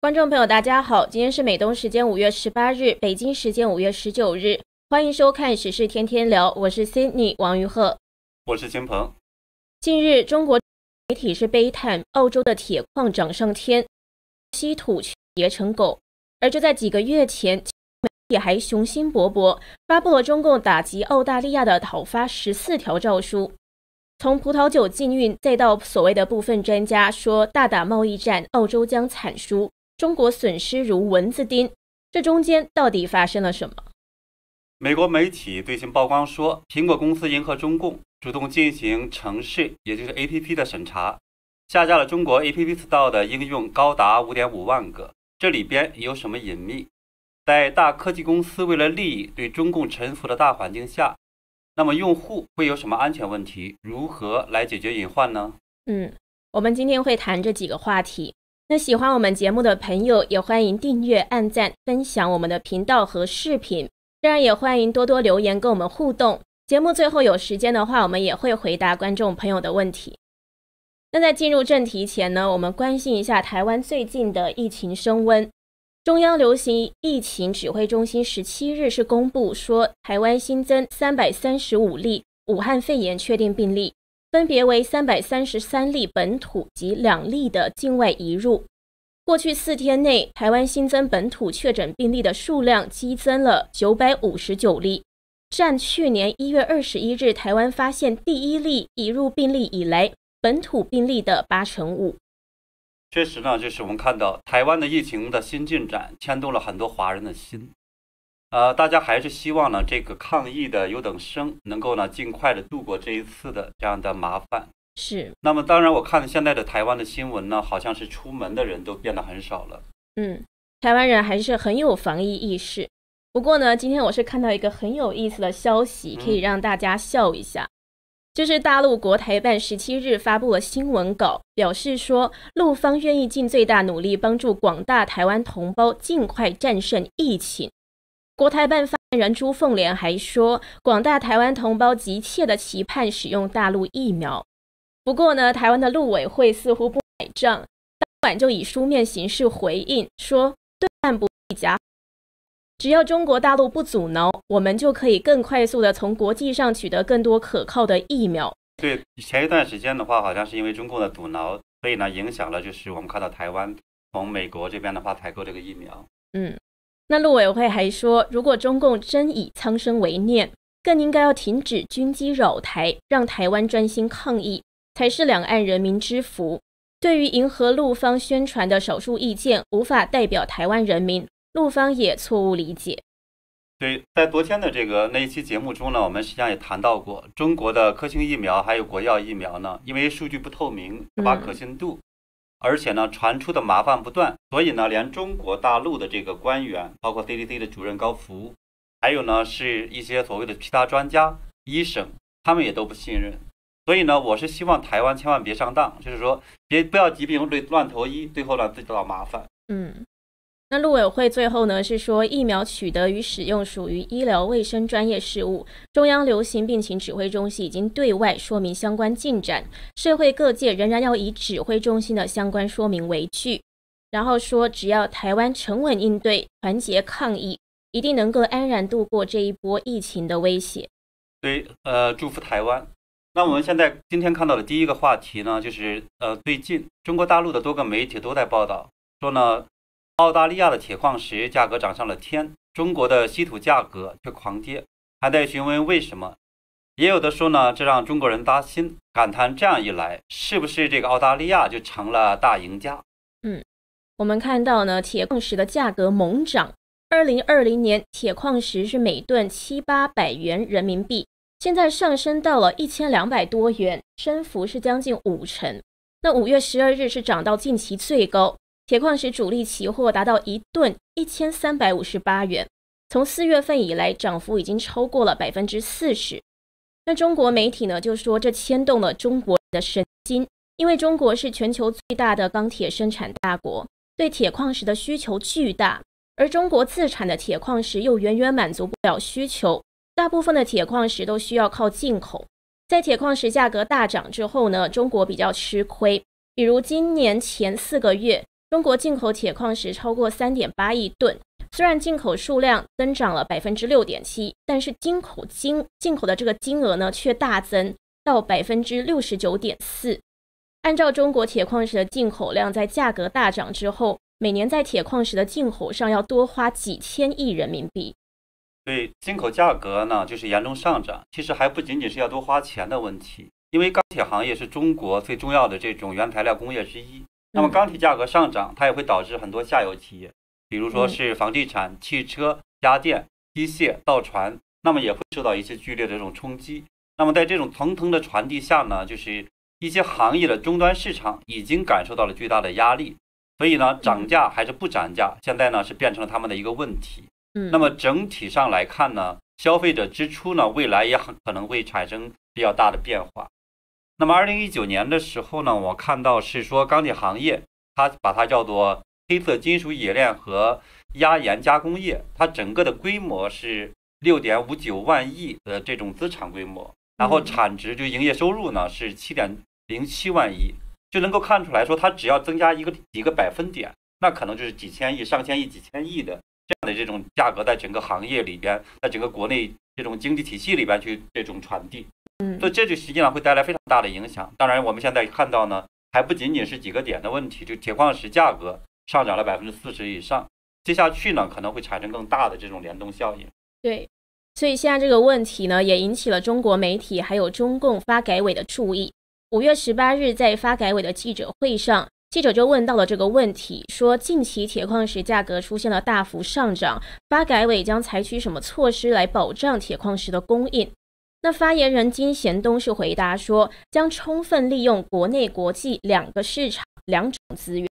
观众朋友，大家好，今天是美东时间五月十八日，北京时间五月十九日，欢迎收看《时事天天聊》，我是 Cindy 王玉鹤，我是金鹏。近日，中国媒体是悲叹澳洲的铁矿涨上天，稀土结成狗，而就在几个月前，媒体还雄心勃勃发布了中共打击澳大利亚的讨伐十四条诏书。从葡萄酒禁运，再到所谓的部分专家说大打贸易战，澳洲将惨输，中国损失如蚊子叮，这中间到底发生了什么？美国媒体最新曝光说，苹果公司迎合中共，主动进行城市，也就是 A P P 的审查，下架了中国 A P P Store 的应用高达五点五万个。这里边有什么隐秘？在大科技公司为了利益对中共臣服的大环境下。那么用户会有什么安全问题？如何来解决隐患呢？嗯，我们今天会谈这几个话题。那喜欢我们节目的朋友，也欢迎订阅、按赞、分享我们的频道和视频。当然，也欢迎多多留言跟我们互动。节目最后有时间的话，我们也会回答观众朋友的问题。那在进入正题前呢，我们关心一下台湾最近的疫情升温。中央流行疫情指挥中心十七日是公布说，台湾新增三百三十五例武汉肺炎确定病例，分别为三百三十三例本土及两例的境外移入。过去四天内，台湾新增本土确诊病例的数量激增了九百五十九例，占去年一月二十一日台湾发现第一例移入病例以来本土病例的八成五。确实呢，就是我们看到台湾的疫情的新进展，牵动了很多华人的心。呃，大家还是希望呢，这个抗疫的优等生能够呢，尽快的度过这一次的这样的麻烦。是。那么，当然，我看现在的台湾的新闻呢，好像是出门的人都变得很少了。嗯，台湾人还是很有防疫意识。不过呢，今天我是看到一个很有意思的消息，可以让大家笑一下。就是大陆国台办十七日发布了新闻稿，表示说，陆方愿意尽最大努力帮助广大台湾同胞尽快战胜疫情。国台办发言人朱凤莲还说，广大台湾同胞急切的期盼使用大陆疫苗。不过呢，台湾的陆委会似乎不买账，当晚就以书面形式回应说，对岸不必假。只要中国大陆不阻挠，我们就可以更快速的从国际上取得更多可靠的疫苗。对，前一段时间的话，好像是因为中共的阻挠，所以呢，影响了就是我们看到台湾从美国这边的话采购这个疫苗。嗯，那陆委会还说，如果中共真以苍生为念，更应该要停止军机扰台，让台湾专心抗疫，才是两岸人民之福。对于迎合陆方宣传的少数意见，无法代表台湾人民。陆方也错误理解。对，在昨天的这个那一期节目中呢，我们实际上也谈到过，中国的科兴疫苗还有国药疫苗呢，因为数据不透明，缺乏可信度，而且呢传出的麻烦不断，所以呢，连中国大陆的这个官员，包括 CDC 的主任高福，还有呢是一些所谓的其他专家、医生，他们也都不信任。所以呢，我是希望台湾千万别上当，就是说别不要疾病乱乱投医，最后呢自己找麻烦。嗯。那陆委会最后呢是说，疫苗取得与使用属于医疗卫生专业事务，中央流行病情指挥中心已经对外说明相关进展，社会各界仍然要以指挥中心的相关说明为据，然后说只要台湾沉稳应对，团结抗疫，一定能够安然度过这一波疫情的威胁。对，呃，祝福台湾。那我们现在今天看到的第一个话题呢，就是呃，最近中国大陆的多个媒体都在报道说呢。澳大利亚的铁矿石价格涨上了天，中国的稀土价格却狂跌，还在询问为什么。也有的说呢，这让中国人扎心，感叹这样一来，是不是这个澳大利亚就成了大赢家？嗯，我们看到呢，铁矿石的价格猛涨，二零二零年铁矿石是每吨七八百元人民币，现在上升到了一千两百多元，升幅是将近五成。那五月十二日是涨到近期最高。铁矿石主力期货达到一吨一千三百五十八元，从四月份以来涨幅已经超过了百分之四十。那中国媒体呢就说这牵动了中国的神经，因为中国是全球最大的钢铁生产大国，对铁矿石的需求巨大，而中国自产的铁矿石又远远满足不了需求，大部分的铁矿石都需要靠进口。在铁矿石价格大涨之后呢，中国比较吃亏，比如今年前四个月。中国进口铁矿石超过三点八亿吨。虽然进口数量增长了百分之六点七，但是进口金进口的这个金额呢却大增到百分之六十九点四。按照中国铁矿石的进口量在价格大涨之后，每年在铁矿石的进口上要多花几千亿人民币。对进口价格呢，就是严重上涨。其实还不仅仅是要多花钱的问题，因为钢铁行业是中国最重要的这种原材料工业之一。那么钢铁价格上涨，它也会导致很多下游企业，比如说是房地产、汽车、家电、机械、造船，那么也会受到一些剧烈的这种冲击。那么在这种层层的传递下呢，就是一些行业的终端市场已经感受到了巨大的压力，所以呢，涨价还是不涨价，现在呢是变成了他们的一个问题。那么整体上来看呢，消费者支出呢，未来也很可能会产生比较大的变化。那么二零一九年的时候呢，我看到是说钢铁行业，它把它叫做黑色金属冶炼和压延加工业，它整个的规模是六点五九万亿的这种资产规模，然后产值就营业收入呢是七点零七万亿，就能够看出来说，它只要增加一个几个百分点，那可能就是几千亿、上千亿、几千亿的。这样的这种价格在整个行业里边，在整个国内这种经济体系里边去这种传递，嗯，所以这就实际上会带来非常大的影响。当然，我们现在看到呢，还不仅仅是几个点的问题，就铁矿石价格上涨了百分之四十以上，接下去呢可能会产生更大的这种联动效应。对，所以现在这个问题呢，也引起了中国媒体还有中共发改委的注意。五月十八日在发改委的记者会上。记者就问到了这个问题，说近期铁矿石价格出现了大幅上涨，发改委将采取什么措施来保障铁矿石的供应？那发言人金贤东是回答说，将充分利用国内国际两个市场两种资源。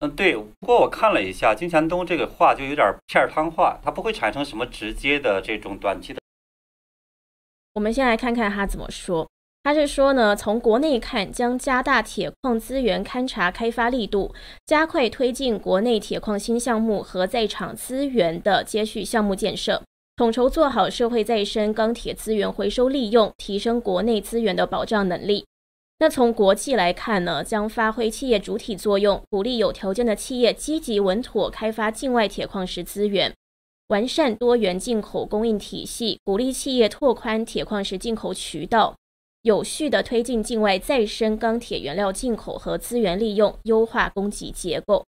嗯，对。不过我看了一下金贤东这个话就有点片儿汤话，他不会产生什么直接的这种短期的。我们先来看看他怎么说。他是说呢，从国内看，将加大铁矿资源勘查开发力度，加快推进国内铁矿新项目和在场资源的接续项目建设，统筹做好社会再生钢铁资源回收利用，提升国内资源的保障能力。那从国际来看呢，将发挥企业主体作用，鼓励有条件的企业积极稳妥开发境外铁矿石资源，完善多元进口供应体系，鼓励企业拓宽铁矿石进口渠道。有序的推进境外再生钢铁原料进口和资源利用，优化供给结构。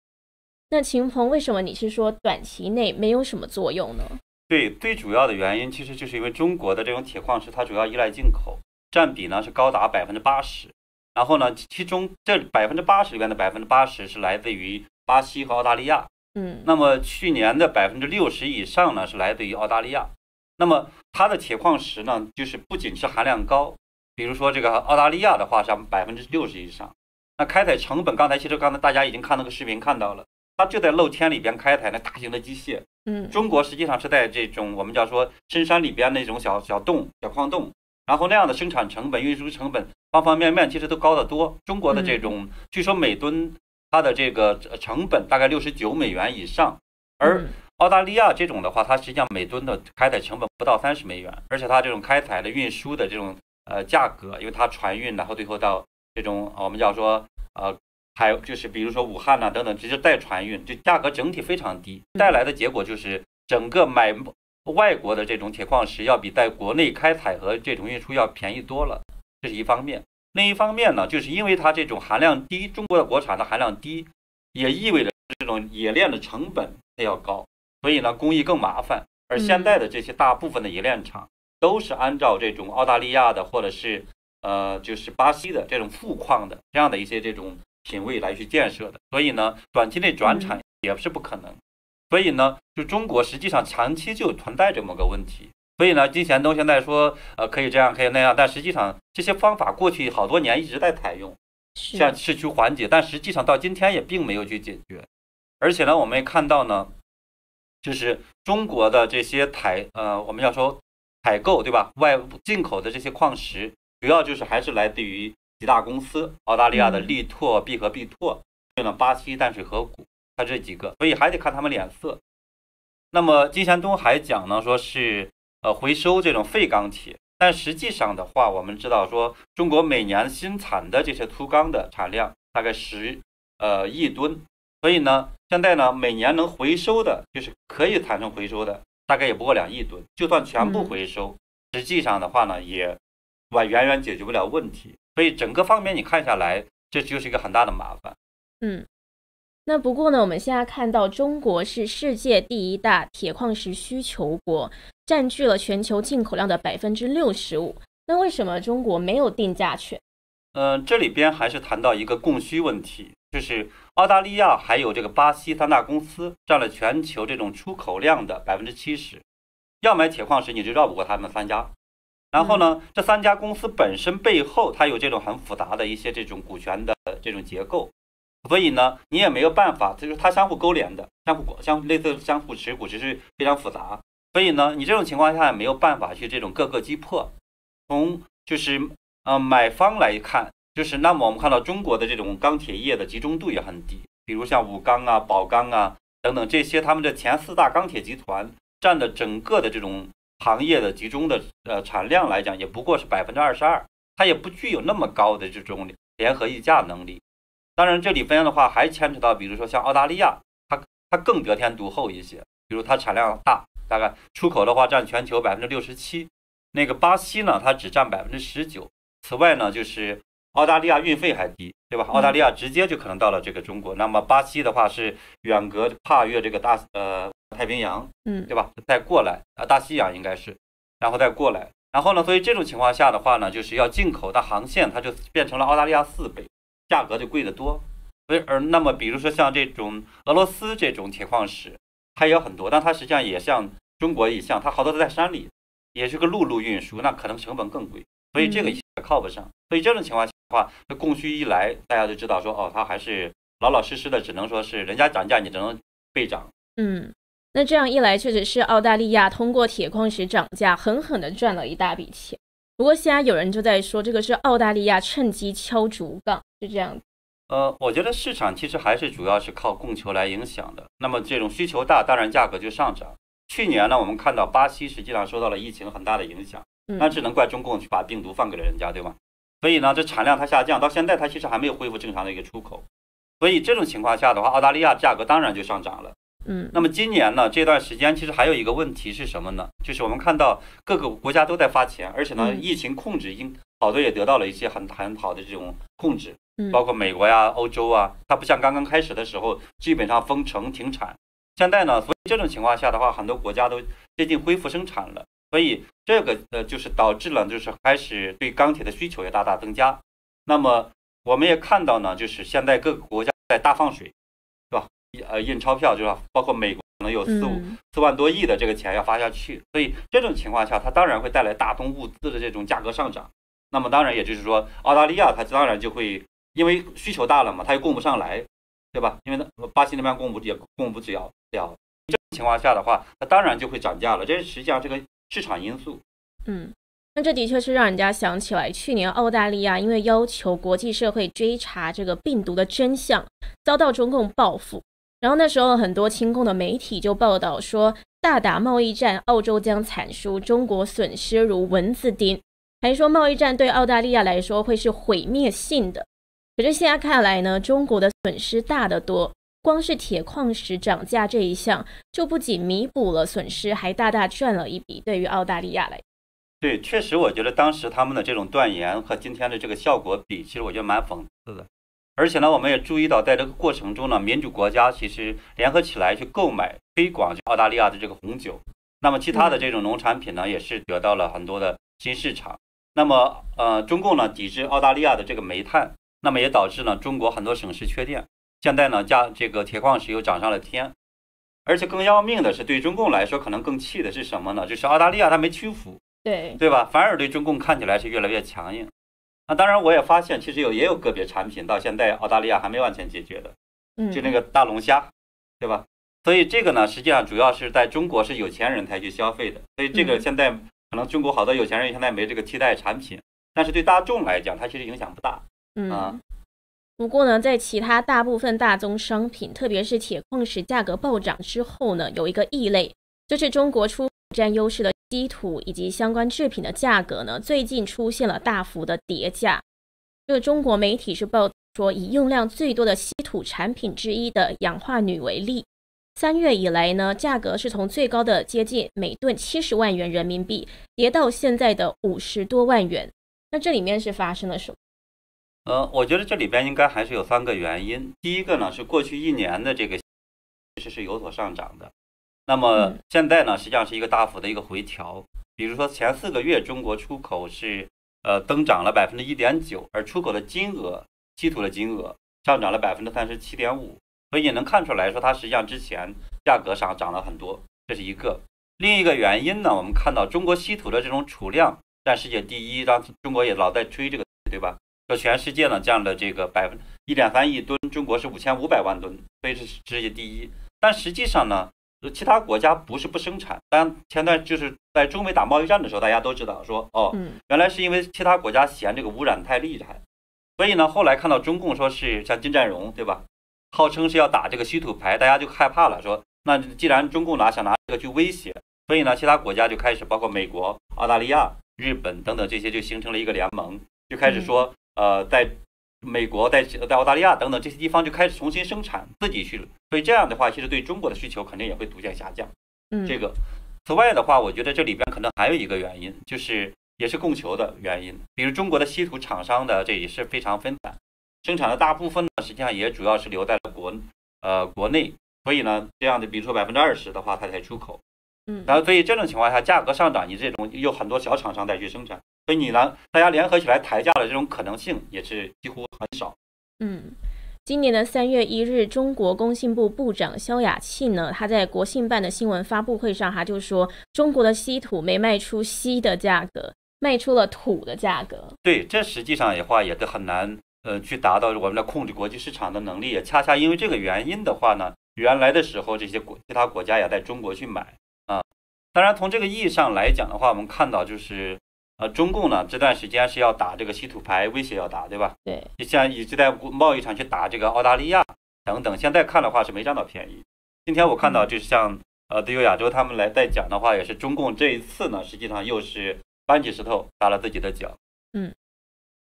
那秦鹏，为什么你是说短期内没有什么作用呢？对，最主要的原因其实就是因为中国的这种铁矿石，它主要依赖进口，占比呢是高达百分之八十。然后呢，其中这百分之八十里面的百分之八十是来自于巴西和澳大利亚。嗯，那么去年的百分之六十以上呢是来自于澳大利亚。那么它的铁矿石呢，就是不仅是含量高。比如说这个澳大利亚的话，上百分之六十以上。那开采成本，刚才其实刚才大家已经看那个视频看到了，它就在露天里边开采那大型的机械。嗯，中国实际上是在这种我们叫说深山里边那种小小洞、小矿洞，然后那样的生产成本、运输成本方方面面其实都高得多。中国的这种据说每吨它的这个成本大概六十九美元以上，而澳大利亚这种的话，它实际上每吨的开采成本不到三十美元，而且它这种开采的运输的这种。呃，价格，因为它船运，然后最后到这种我们叫说，呃，还有就是比如说武汉呐等等，直接带船运，就价格整体非常低，带来的结果就是整个买外国的这种铁矿石要比在国内开采和这种运输要便宜多了，这是一方面。另一方面呢，就是因为它这种含量低，中国的国产的含量低，也意味着这种冶炼的成本要高，所以呢，工艺更麻烦。而现在的这些大部分的冶炼厂。都是按照这种澳大利亚的，或者是呃，就是巴西的这种富矿的这样的一些这种品位来去建设的，所以呢，短期内转产也是不可能。所以呢，就中国实际上长期就存在这么个问题。所以呢，金贤东现在说呃可以这样可以那样，但实际上这些方法过去好多年一直在采用，像是去缓解，但实际上到今天也并没有去解决。而且呢，我们也看到呢，就是中国的这些台呃，我们要说。采购对吧？外进口的这些矿石，主要就是还是来自于几大公司：澳大利亚的力拓、必和必拓，还有呢巴西淡水河谷，它这几个，所以还得看他们脸色。那么金贤东还讲呢，说是呃回收这种废钢铁，但实际上的话，我们知道说中国每年新产的这些粗钢的产量大概十呃亿吨，所以呢，现在呢，每年能回收的，就是可以产生回收的，大概也不过两亿吨。就算全部回收，实际上的话呢，也远远远解决不了问题。所以整个方面你看下来，这就是一个很大的麻烦。嗯，那不过呢，我们现在看到中国是世界第一大铁矿石需求国，占据了全球进口量的百分之六十五。那为什么中国没有定价权？嗯，这里边还是谈到一个供需问题，就是澳大利亚还有这个巴西三大公司占了全球这种出口量的百分之七十，要买铁矿石你就绕不过他们三家。然后呢，这三家公司本身背后它有这种很复杂的一些这种股权的这种结构，所以呢，你也没有办法，就是它相互勾连的，相互相类似相互持股，只是非常复杂。所以呢，你这种情况下也没有办法去这种各个击破。从就是呃买方来看，就是那么我们看到中国的这种钢铁业的集中度也很低，比如像武钢啊、宝钢啊等等这些，他们的前四大钢铁集团占的整个的这种行业的集中的呃产量来讲，也不过是百分之二十二，它也不具有那么高的这种联合议价能力。当然，这里边的话还牵扯到，比如说像澳大利亚，它它更得天独厚一些，比如它产量大，大概出口的话占全球百分之六十七。那个巴西呢，它只占百分之十九。此外呢，就是澳大利亚运费还低，对吧？澳大利亚直接就可能到了这个中国。那么巴西的话是远隔跨越这个大呃太平洋，嗯，对吧？再过来啊，大西洋应该是，然后再过来。然后呢，所以这种情况下的话呢，就是要进口的航线，它就变成了澳大利亚四倍，价格就贵得多。所以而那么比如说像这种俄罗斯这种铁矿石，它也有很多，但它实际上也像中国一样，它好多都在山里。也是个陆路运输，那可能成本更贵，所以这个也靠不上。所以这种情况话，那供需一来，大家就知道说，哦，它还是老老实实的，只能说是人家涨价，你只能被涨。嗯，那这样一来，确实是澳大利亚通过铁矿石涨价，狠狠的赚了一大笔钱。不过现在有人就在说，这个是澳大利亚趁机敲竹杠，是这样。呃，我觉得市场其实还是主要是靠供求来影响的。那么这种需求大，当然价格就上涨。去年呢，我们看到巴西实际上受到了疫情很大的影响，那只能怪中共去把病毒放给了人家，对吧？所以呢，这产量它下降，到现在它其实还没有恢复正常的一个出口。所以这种情况下的话，澳大利亚价格当然就上涨了。嗯，那么今年呢，这段时间其实还有一个问题是什么呢？就是我们看到各个国家都在发钱，而且呢，疫情控制应好多也得到了一些很很好的这种控制，包括美国呀、欧洲啊，它不像刚刚开始的时候，基本上封城停产。现在呢，所以这种情况下的话，很多国家都接近恢复生产了，所以这个呃就是导致了就是开始对钢铁的需求也大大增加。那么我们也看到呢，就是现在各个国家在大放水，是吧？呃，印钞票，就是包括美国可能有四五四万多亿的这个钱要发下去，所以这种情况下，它当然会带来大宗物资的这种价格上涨。那么当然也就是说，澳大利亚它当然就会因为需求大了嘛，它又供不上来。对吧？因为那巴西那边供不也供不了了，这种情况下的话，那当然就会涨价了。这实际上这个市场因素。嗯，那这的确是让人家想起来，去年澳大利亚因为要求国际社会追查这个病毒的真相，遭到中共报复。然后那时候很多亲共的媒体就报道说，大打贸易战，澳洲将惨输，中国损失如蚊子叮，还说贸易战对澳大利亚来说会是毁灭性的。可是现在看来呢，中国的损失大得多。光是铁矿石涨价这一项，就不仅弥补了损失，还大大赚了一笔。对于澳大利亚来，对，确实，我觉得当时他们的这种断言和今天的这个效果比，其实我觉得蛮讽刺的。而且呢，我们也注意到，在这个过程中呢，民主国家其实联合起来去购买、推广澳大利亚的这个红酒。那么其他的这种农产品呢，也是得到了很多的新市场。那么，呃，中共呢，抵制澳大利亚的这个煤炭。那么也导致呢，中国很多省市缺电。现在呢，价这个铁矿石又涨上了天，而且更要命的是，对中共来说，可能更气的是什么呢？就是澳大利亚它没屈服，对对吧？反而对中共看起来是越来越强硬。那当然，我也发现，其实有也有个别产品到现在澳大利亚还没完全解决的，嗯，就那个大龙虾，对吧？所以这个呢，实际上主要是在中国是有钱人才去消费的，所以这个现在可能中国好多有钱人现在没这个替代产品，但是对大众来讲，它其实影响不大。嗯，不过呢，在其他大部分大宗商品，特别是铁矿石价格暴涨之后呢，有一个异类，就是中国出口占优势的稀土以及相关制品的价格呢，最近出现了大幅的跌价。这个中国媒体是报说以用量最多的稀土产品之一的氧化铝为例，三月以来呢，价格是从最高的接近每吨七十万元人民币，跌到现在的五十多万元。那这里面是发生了什么？呃，我觉得这里边应该还是有三个原因。第一个呢，是过去一年的这个其实是有所上涨的，那么现在呢，实际上是一个大幅的一个回调。比如说前四个月，中国出口是呃增长了百分之一点九，而出口的金额，稀土的金额上涨了百分之三十七点五，所以也能看出来说，它实际上之前价格上涨了很多，这是一个。另一个原因呢，我们看到中国稀土的这种储量占世界第一，让中国也老在吹这个，对吧？说全世界呢这样的这个百分一点三亿吨，中国是五千五百万吨，所以是世界第一。但实际上呢，其他国家不是不生产，但前段就是在中美打贸易战的时候，大家都知道说，哦，原来是因为其他国家嫌这个污染太厉害，所以呢，后来看到中共说是像金占荣，对吧？号称是要打这个稀土牌，大家就害怕了，说那既然中共拿想拿这个去威胁，所以呢，其他国家就开始包括美国、澳大利亚、日本等等这些就形成了一个联盟，就开始说。呃，在美国、在在澳大利亚等等这些地方就开始重新生产，自己去，所以这样的话，其实对中国的需求肯定也会逐渐下降。嗯，这个。此外的话，我觉得这里边可能还有一个原因，就是也是供求的原因。比如中国的稀土厂商的这也是非常分散，生产的大部分呢，实际上也主要是留在了国呃国内，所以呢，这样的比如说百分之二十的话，它才出口。嗯，然后所以这种情况下，价格上涨，你这种有很多小厂商在去生产。所以你呢，大家联合起来抬价的这种可能性也是几乎很少。嗯，今年的三月一日，中国工信部部长肖亚庆呢，他在国信办的新闻发布会上，他就说，中国的稀土没卖出稀的价格，卖出了土的价格。对，这实际上的话也是很难，呃，去达到我们的控制国际市场的能力。也恰恰因为这个原因的话呢，原来的时候这些国其他国家也在中国去买啊。当然，从这个意义上来讲的话，我们看到就是。呃，中共呢这段时间是要打这个稀土牌，威胁要打，对吧？对，就像一直在贸易上去打这个澳大利亚等等。现在看的话是没占到便宜。今天我看到就是像呃，自由亚洲他们来在讲的话，也是中共这一次呢，实际上又是搬起石头砸了自己的脚。嗯，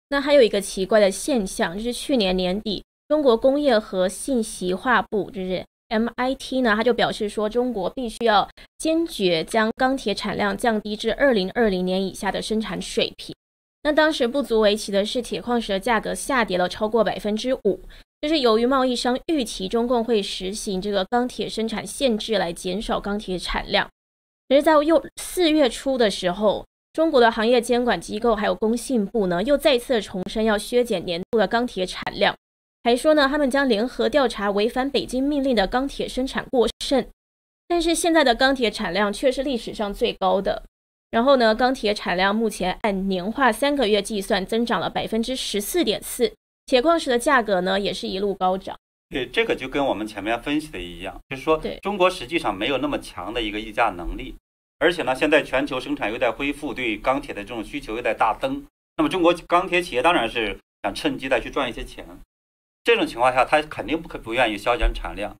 那还有一个奇怪的现象，就是去年年底，中国工业和信息化部就是。MIT 呢，他就表示说，中国必须要坚决将钢铁产量降低至二零二零年以下的生产水平。那当时不足为奇的是，铁矿石的价格下跌了超过百分之五，就是由于贸易商预期中共会实行这个钢铁生产限制来减少钢铁产量。而在又四月初的时候，中国的行业监管机构还有工信部呢，又再次重申要削减年度的钢铁产量。还说呢，他们将联合调查违反北京命令的钢铁生产过剩，但是现在的钢铁产量却是历史上最高的。然后呢，钢铁产量目前按年化三个月计算，增长了百分之十四点四。铁矿石的价格呢，也是一路高涨。对，这个就跟我们前面分析的一样，就是说，对中国实际上没有那么强的一个议价能力，而且呢，现在全球生产又在恢复，对钢铁的这种需求又在大增。那么中国钢铁企业当然是想趁机再去赚一些钱。这种情况下，他肯定不可不愿意削减产量。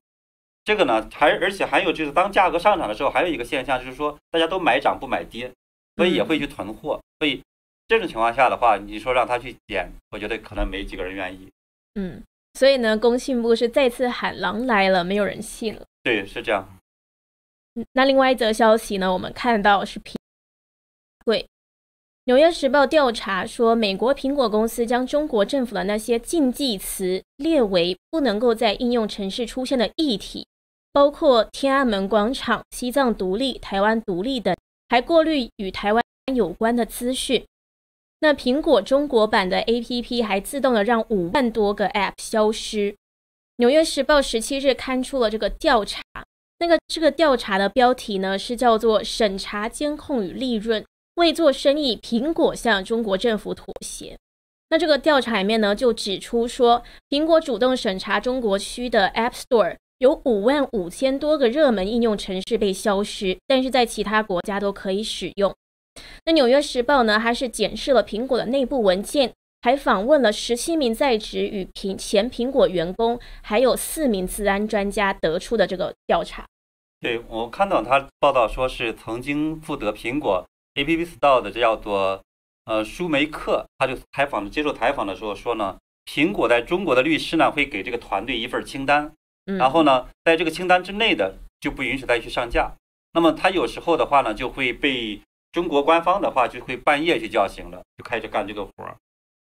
这个呢，还而且还有就是，当价格上涨的时候，还有一个现象就是说，大家都买涨不买跌，所以也会去囤货。所以这种情况下的话，你说让他去减，我觉得可能没几个人愿意。嗯，所以呢，工信部是再次喊狼来了，没有人信了。对，是这样。那另外一则消息呢，我们看到是苹贵。《纽约时报》调查说，美国苹果公司将中国政府的那些禁忌词列为不能够在应用程式出现的议题，包括天安门广场、西藏独立、台湾独立等，还过滤与台湾有关的资讯。那苹果中国版的 APP 还自动的让五万多个 App 消失。《纽约时报》十七日刊出了这个调查，那个这个调查的标题呢是叫做“审查、监控与利润”。为做生意，苹果向中国政府妥协。那这个调查里面呢，就指出说，苹果主动审查中国区的 App Store，有五万五千多个热门应用程式被消失，但是在其他国家都可以使用。那《纽约时报》呢，还是检视了苹果的内部文件，还访问了十七名在职与苹前苹果员工，还有四名自安专家得出的这个调查。对我看到他报道说是曾经负责苹果。A P P Store 的这叫做呃舒梅克，他就采访接受采访的时候说呢，苹果在中国的律师呢会给这个团队一份清单，嗯，然后呢，在这个清单之内的就不允许再去上架。那么他有时候的话呢，就会被中国官方的话就会半夜去叫醒了，就开始干这个活儿。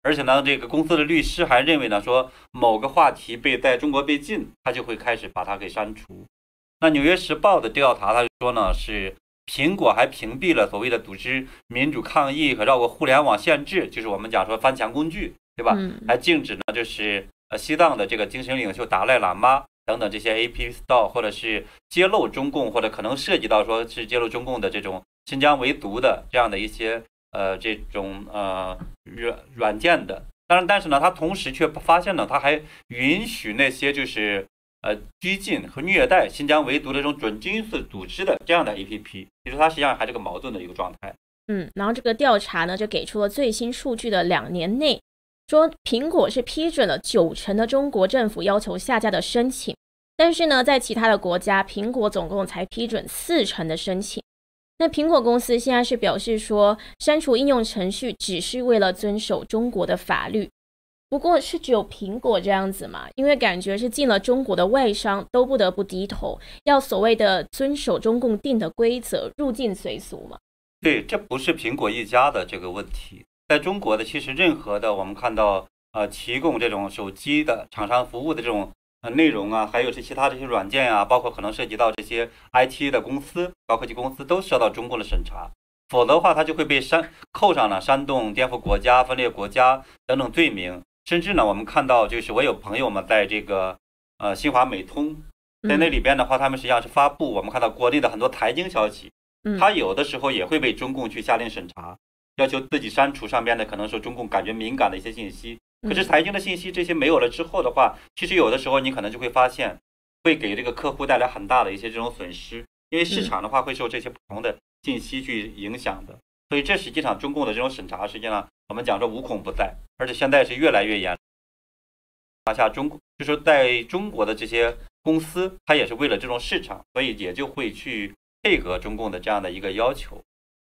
而且呢，这个公司的律师还认为呢，说某个话题被在中国被禁，他就会开始把它给删除。那《纽约时报》的调查，他就说呢，是苹果还屏蔽了所谓的组织民主抗议和绕过互联网限制，就是我们讲说翻墙工具，对吧？嗯还禁止呢，就是呃西藏的这个精神领袖达赖喇嘛等等这些 App Store，或者是揭露中共，或者可能涉及到说是揭露中共的这种新疆维族的这样的一些呃这种呃软软件的。但是，但是呢，他同时却发现呢，他还允许那些就是呃拘禁和虐待新疆维族的这种准军事组织的这样的 APP，其实它实际上还是个矛盾的一个状态。嗯，然后这个调查呢，就给出了最新数据的两年内，说苹果是批准了九成的中国政府要求下架的申请，但是呢，在其他的国家，苹果总共才批准四成的申请。那苹果公司现在是表示说，删除应用程序只是为了遵守中国的法律。不过是只有苹果这样子嘛？因为感觉是进了中国的外商都不得不低头，要所谓的遵守中共定的规则，入境随俗嘛。对，这不是苹果一家的这个问题，在中国的其实任何的我们看到呃提供这种手机的厂商服务的这种呃内容啊，还有是其他这些软件啊，包括可能涉及到这些 IT 的公司、高科技公司，都受到中共的审查，否则的话，它就会被煽扣上了煽动、颠覆国家、分裂国家等等罪名。甚至呢，我们看到就是我有朋友嘛在这个呃新华美通，在那里边的话，他们实际上是发布我们看到国内的很多财经消息。嗯，他有的时候也会被中共去下令审查，要求自己删除上边的可能说中共感觉敏感的一些信息。可是嗯财经的信息这些没有了之后的话，其实有的时候你可能就会发现，会给这个客户带来很大的一些这种损失，因为市场的话会受这些不同的信息去影响的。所以这实际上中共的这种审查，实际上我们讲说无孔不在，而且现在是越来越严。下中国就是在中国的这些公司，它也是为了这种市场，所以也就会去配合中共的这样的一个要求。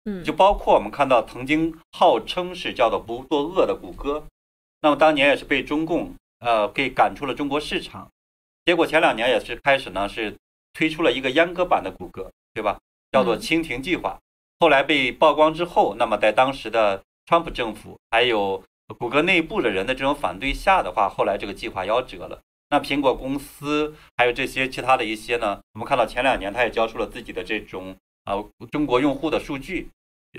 嗯，就包括我们看到曾经号称是叫做不作恶的谷歌，那么当年也是被中共呃给赶出了中国市场，结果前两年也是开始呢是推出了一个阉割版的谷歌，对吧？叫做嗯蜻蜓计划。后来被曝光之后，那么在当时的川普政府还有谷歌内部的人的这种反对下的话，后来这个计划夭折了。那苹果公司还有这些其他的一些呢，我们看到前两年它也交出了自己的这种啊、中国用户的数据，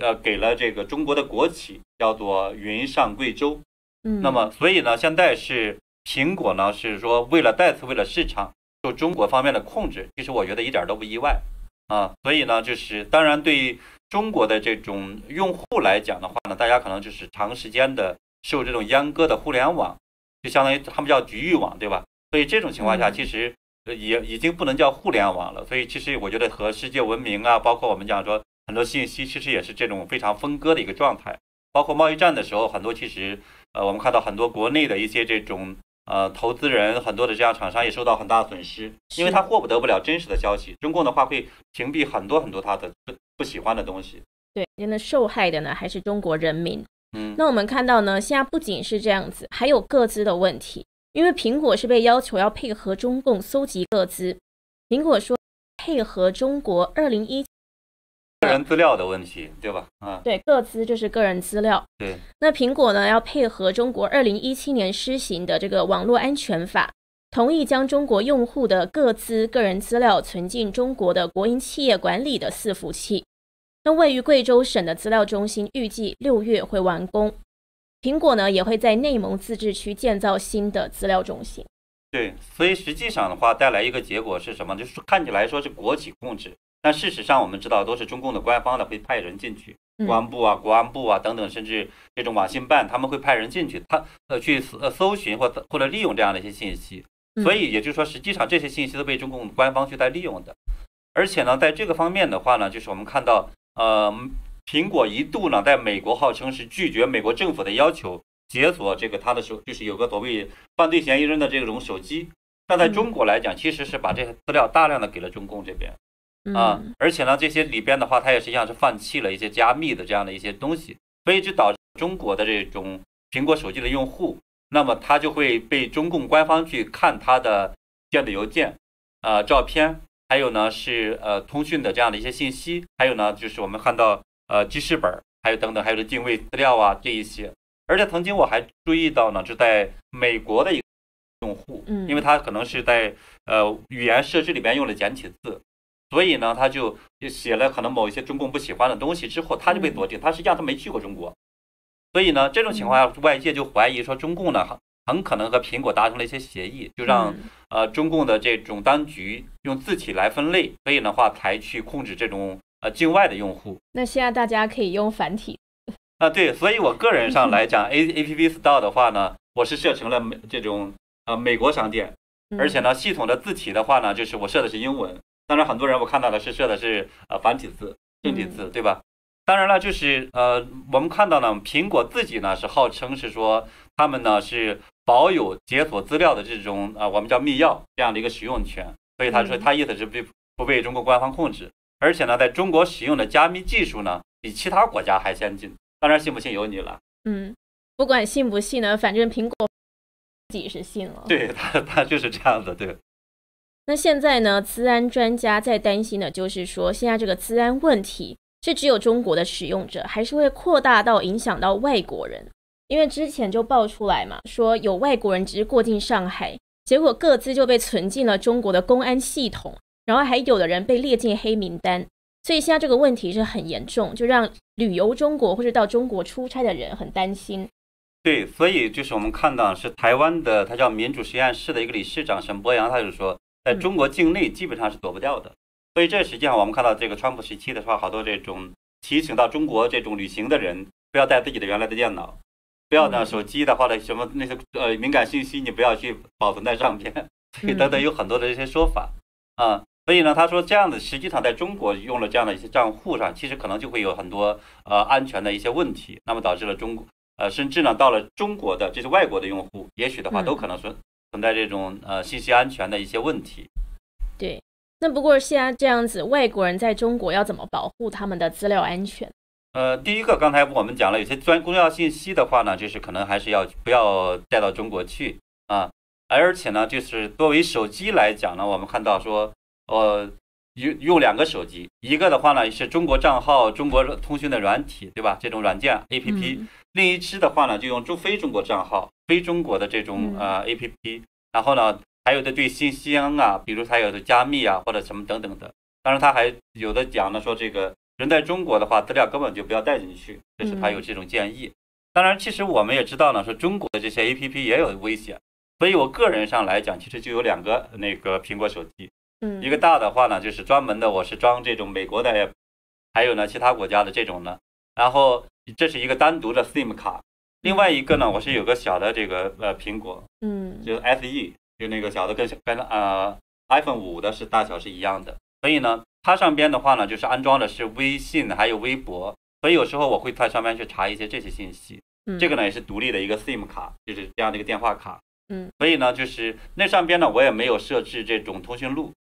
呃，给了这个中国的国企叫做云上贵州。嗯，那么，所以呢，现在是苹果呢是说为了再次为了市场受中国方面的控制，其实我觉得一点都不意外啊。所以呢，就是当然对于中国的这种用户来讲的话呢，大家可能就是长时间的受这种阉割的互联网，就相当于他们叫局域网，对吧？所以这种情况下，嗯其实呃也已经不能叫互联网了。所以其实我觉得和世界文明啊，包括我们讲说很多信息，其实也是这种非常分割的一个状态。包括贸易战的时候，很多其实呃，我们看到很多国内的一些这种呃投资人，很多的这样厂商也受到很大的损失，因为是他获不得不了真实的消息。中共的话会屏蔽很多很多他的不不喜欢的东西。对，真的受害的呢还是中国人民。嗯，那我们看到呢，现在不仅是这样子，还有各自的问题。因为苹果是被要求要配合中共搜集各资，苹果说配合中国二零一个人资料的问题，对吧？啊，对各资就是个人资料。对，那苹果呢要配合中国二零一七年施行的这个网络安全法，同意将中国用户的各资个人资料存进中国的国营企业管理的伺服器。那位于贵州省的资料中心预计六月会完工。苹果呢也会在内蒙自治区建造新的资料中心。对，所以实际上的话，带来一个结果是什么？就是看起来说是国企控制，但事实上我们知道都是中共的官方的会派人进去，嗯公安部啊、国安部啊等等，甚至这种网信办他们会派人进去，他呃去呃搜寻或或者利用这样的一些信息。嗯所以也就是说，实际上这些信息都被中共官方去在利用的。而且呢，在这个方面的话呢，就是我们看到，呃，苹果一度呢，在美国号称是拒绝美国政府的要求，解锁这个他的手，就是有个所谓犯罪嫌疑人的这种手机。但在中国来讲，其实是把这些资料大量的给了中共这边啊嗯，而且呢，这些里边的话，它也实际上是放弃了一些加密的这样的一些东西，所以就导致中国的这种苹果手机的用户那么他就会被中共官方去看他的电子邮件、呃照片，还有呢是呃通讯的这样的一些信息，还有呢就是我们看到呃记事本，还有等等，还有的定位资料啊这一些。而且曾经我还注意到呢，就在美国的一个用户，嗯，因为他可能是在呃语言设置里边用了简体字，所以呢他就写了可能某一些中共不喜欢的东西之后，他就被锁定，他实际上他没去过中国。所以呢，这种情况下，外界就怀疑说，中共呢很很可能和苹果达成了一些协议，就让呃中共的这种当局用字体来分类，所以的话才去控制这种呃境外的用户。那现在大家可以用繁体啊？对，所以我个人上来讲，A A P P Store 的话呢，我是设成了美这种呃美国商店，而且呢，系统的字体的话呢，就是我设的是英文。当然，很多人我看到的是设的是呃繁体字、正体字，对吧？当然了，就是呃，我们看到呢，苹果自己呢是号称是说他们呢是保有解锁资料的这种啊，我们叫密钥这样的一个使用权，所以他说他意思是不不被中国官方控制，而且呢，在中国使用的加密技术呢比其他国家还先进。当然，信不信由你了。嗯，不管信不信呢，反正苹果自己是信了。对他，他就是这样子。对。那现在呢，资安专家在担心的就是说，现在这个资安问题。是只有中国的使用者，还是会扩大到影响到外国人？因为之前就爆出来嘛，说有外国人只是过境上海，结果各自就被存进了中国的公安系统，然后还有的人被列进黑名单。所以现在这个问题是很严重，就让旅游中国或者到中国出差的人很担心。对，所以就是我们看到是台湾的，他叫民主实验室的一个理事长沈博阳，他就说，在中国境内基本上是躲不掉的。所以这实际上我们看到这个川普时期的话，好多这种提醒到中国这种旅行的人，不要带自己的原来的电脑，不要呢手机的话呢什么那些呃敏感信息你不要去保存在上边，等等有很多的这些说法啊。所以呢，他说这样子实际上在中国用了这样的一些账户上，其实可能就会有很多呃安全的一些问题，那么导致了中国呃甚至呢到了中国的这些外国的用户，也许的话都可能存存在这种呃信息安全的一些问题。对。那不过现在这样子，外国人在中国要怎么保护他们的资料安全？呃，第一个，刚才我们讲了，有些专公要信息的话呢，就是可能还是要不要带到中国去啊。而且呢，就是作为手机来讲呢，我们看到说，呃，用用两个手机，一个的话呢是中国账号、中国通讯的软体，对吧？这种软件 A P P，另一支的话呢就用中非中国账号、非中国的这种呃 A P P，然后呢。还有的对信息啊，比如他有的加密啊，或者什么等等的。当然，他还有的讲呢，说这个人在中国的话，资料根本就不要带进去，这是他有这种建议。当然，其实我们也知道呢，说中国的这些 A P P 也有危险。所以我个人上来讲，其实就有两个那个苹果手机，嗯，一个大的话呢，就是专门的，我是装这种美国的 App，还有呢其他国家的这种呢。然后这是一个单独的 SIM 卡，另外一个呢，我是有个小的这个呃苹果，嗯，就是 S E。就那个小的跟跟呃 iPhone 五的是大小是一样的，所以呢，它上边的话呢，就是安装的是微信还有微博，所以有时候我会在上面去查一些这些信息。嗯，这个呢也是独立的一个 SIM 卡，就是这样的一个电话卡。嗯，所以呢，就是那上边呢我也没有设置这种通讯录，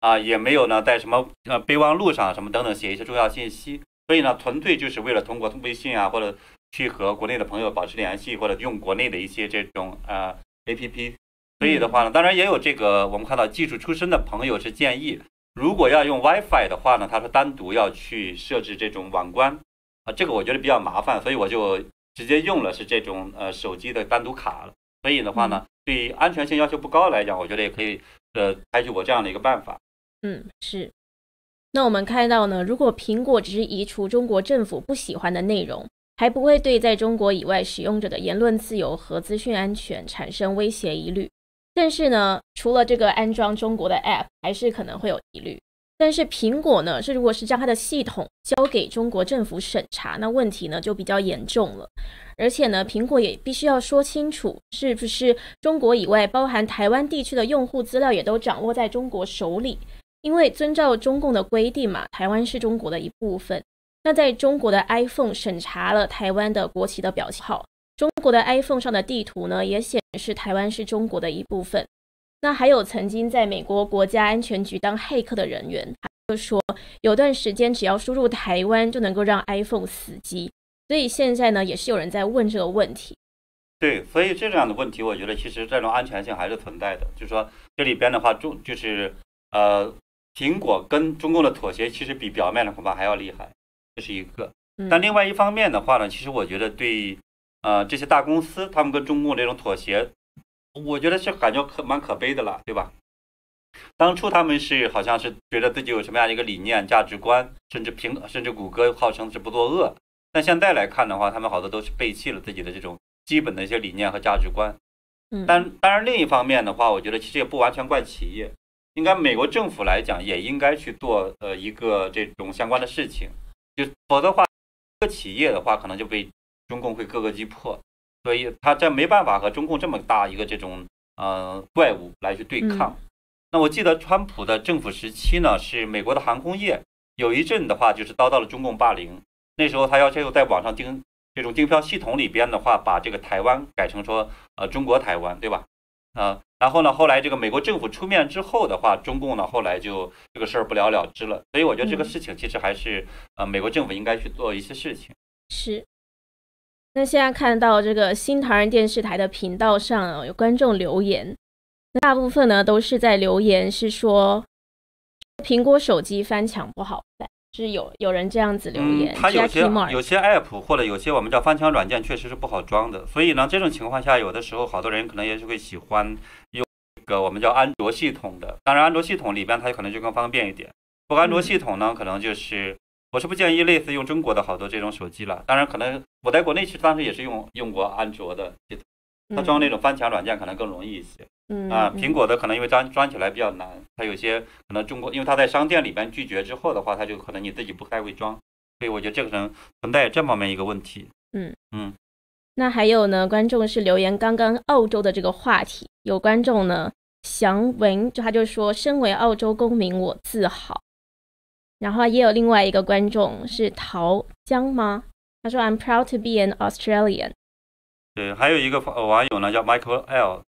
啊，也没有呢在什么呃备忘录上什么等等写一些重要信息，所以呢，纯粹就是为了通过微信啊或者去和国内的朋友保持联系，或者用国内的一些这种呃 APP。所以的话呢，当然也有这个，我们看到技术出身的朋友是建议，如果要用 WiFi 的话呢，他说单独要去设置这种网关，啊，这个我觉得比较麻烦，所以我就直接用了是这种呃手机的单独卡了。所以的话呢，对安全性要求不高来讲，我觉得也可以呃采取我这样的一个办法。嗯，是。那我们看到呢，如果苹果只是移除中国政府不喜欢的内容，还不会对在中国以外使用者的言论自由和资讯安全产生威胁疑虑。但是呢，除了这个安装中国的 App，还是可能会有疑虑。但是苹果呢，是如果是将它的系统交给中国政府审查，那问题呢就比较严重了。而且呢，苹果也必须要说清楚，是不是中国以外，包含台湾地区的用户资料也都掌握在中国手里？因为遵照中共的规定嘛，台湾是中国的一部分。那在中国的 iPhone 审查了台湾的国旗的表情号。中国的 iPhone 上的地图呢，也显示台湾是中国的一部分。那还有曾经在美国国家安全局当黑客的人员，他就说有段时间只要输入台湾就能够让 iPhone 死机。所以现在呢，也是有人在问这个问题。对，所以这样的问题，我觉得其实这种安全性还是存在的。就是说，这里边的话，中就是呃，苹果跟中共的妥协，其实比表面的恐怕还要厉害，这是一个。但另外一方面的话呢，其实我觉得对呃这些大公司，他们跟中共这种妥协，我觉得是感觉可蛮可悲的了，对吧？当初他们是好像是觉得自己有什么样的一个理念、价值观，甚至平甚至谷歌号称是不作恶，但现在来看的话，他们好多都是背弃了自己的这种基本的一些理念和价值观。嗯，但当然另一方面的话，我觉得其实也不完全怪企业，应该美国政府来讲也应该去做呃一个这种相关的事情，就否则的话，一个企业的话可能就被中共会各个击破，所以他这没办法和中共这么大一个这种呃怪物来去对抗。那我记得川普的政府时期呢，是美国的航空业有一阵的话，就是遭到了中共霸凌。那时候他要求在网上订这种订票系统里边的话，把这个台湾改成说呃中国台湾，对吧？啊，然后呢，后来这个美国政府出面之后的话，中共呢后来就这个事儿不了了之了。所以我觉得这个事情其实还是呃美国政府应该去做一些事情。是。那现在看到这个新唐人电视台的频道上有观众留言。大部分呢都是在留言，是说苹果手机翻墙不好翻，是有有人这样子留言。它有些有些 app 或者有些我们叫翻墙软件确实是不好装的，所以呢这种情况下，有的时候好多人可能也是会喜欢用一个我们叫安卓系统的。当然安卓系统里边它可能就更方便一点。不过安卓系统呢，可能就是我是不建议类似用中国的好多这种手机了。当然可能我在国内其实当时也是用用过安卓的系统，它装那种翻墙软件可能更容易一些。嗯啊，苹果的可能因为装装起来比较难，它有些可能中国，因为它在商店里边拒绝之后的话，它就可能你自己不太会装，所以我觉得这个可能存在这方面一个问题。嗯嗯，那还有呢，观众是留言刚刚澳洲的这个话题，有观众呢祥文就他就说，身为澳洲公民我自豪。然后也有另外一个观众是桃江吗？他说 I'm proud to be an Australian。对，还有一个网友呢叫 Michael L。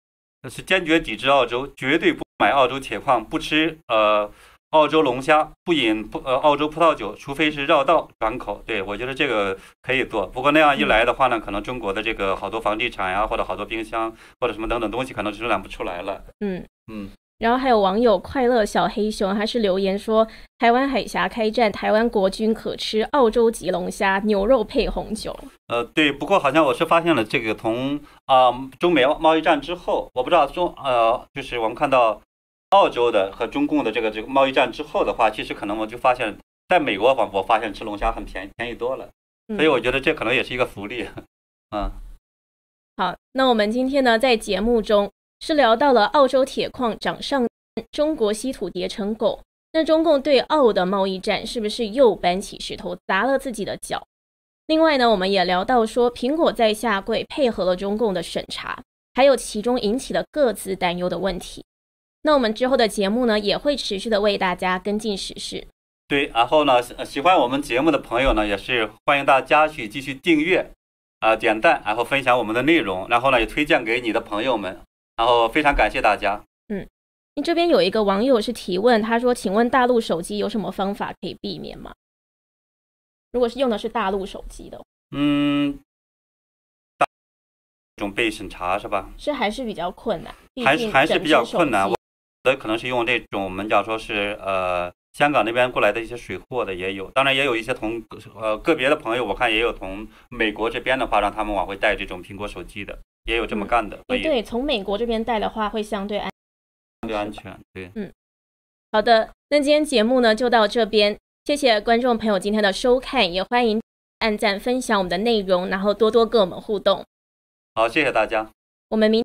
是坚决抵制澳洲，绝对不买澳洲铁矿，不吃呃澳洲龙虾，不饮不呃澳洲葡萄酒，除非是绕道转口。对我觉得这个可以做，不过那样一来的话呢，可能中国的这个好多房地产呀，或者好多冰箱或者什么等等东西，可能生产不出来了。嗯嗯。然后还有网友快乐小黑熊，他是留言说：台湾海峡开战，台湾国军可吃澳洲吉龙虾，牛肉配红酒。呃，对，不过好像我是发现了这个，从啊中美贸易战之后，我不知道中呃，就是我们看到澳洲的和中共的这个这个贸易战之后的话，其实可能我就发现，在美国我我发现吃龙虾很便宜，便宜多了，所以我觉得这可能也是一个福利。嗯，好，那我们今天呢，在节目中。是聊到了澳洲铁矿涨上，中国稀土叠成狗。那中共对澳的贸易战是不是又搬起石头砸了自己的脚？另外呢，我们也聊到说，苹果在下跪配合了中共的审查，还有其中引起的各自担忧的问题。那我们之后的节目呢，也会持续的为大家跟进时事。对，然后呢，喜欢我们节目的朋友呢，也是欢迎大家去继续订阅，啊，点赞，然后分享我们的内容，然后呢，也推荐给你的朋友们。然后非常感谢大家。嗯，你这边有一个网友是提问，他说：“请问大陆手机有什么方法可以避免吗？如果是用的是大陆手机的，嗯，大种被审查是吧？是还是比较困难，还是还是比较困难。我的可能是用这种我们讲说是呃香港那边过来的一些水货的也有，当然也有一些从呃个别的朋友，我看也有从美国这边的话让他们往回带这种苹果手机的。也有这么干的，对，从美国这边带的话会相对安，相对安全，对，嗯，好的，那今天节目呢就到这边，谢谢观众朋友今天的收看，也欢迎按赞分享我们的内容，然后多多跟我们互动。好，谢谢大家，我们明。